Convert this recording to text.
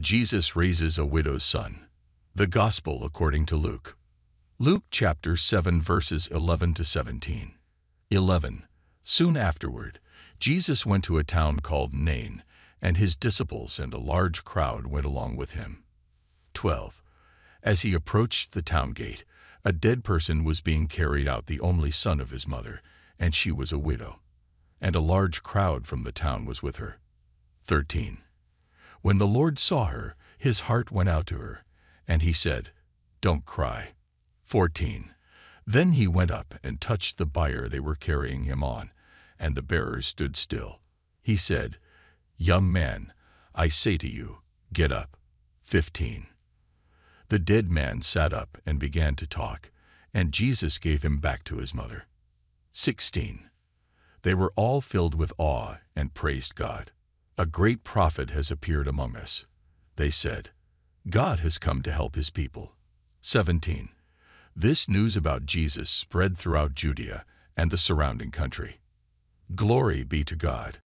Jesus raises a widow's son. The Gospel according to Luke. Luke chapter 7 verses 11 to 17. 11. Soon afterward, Jesus went to a town called Nain, and his disciples and a large crowd went along with him. 12. As he approached the town gate, a dead person was being carried out, the only son of his mother, and she was a widow. And a large crowd from the town was with her. 13. When the Lord saw her, his heart went out to her, and he said, Don't cry. 14. Then he went up and touched the bier they were carrying him on, and the bearers stood still. He said, Young man, I say to you, get up. 15. The dead man sat up and began to talk, and Jesus gave him back to his mother. 16. They were all filled with awe and praised God. A great prophet has appeared among us. They said, God has come to help his people. 17. This news about Jesus spread throughout Judea and the surrounding country. Glory be to God.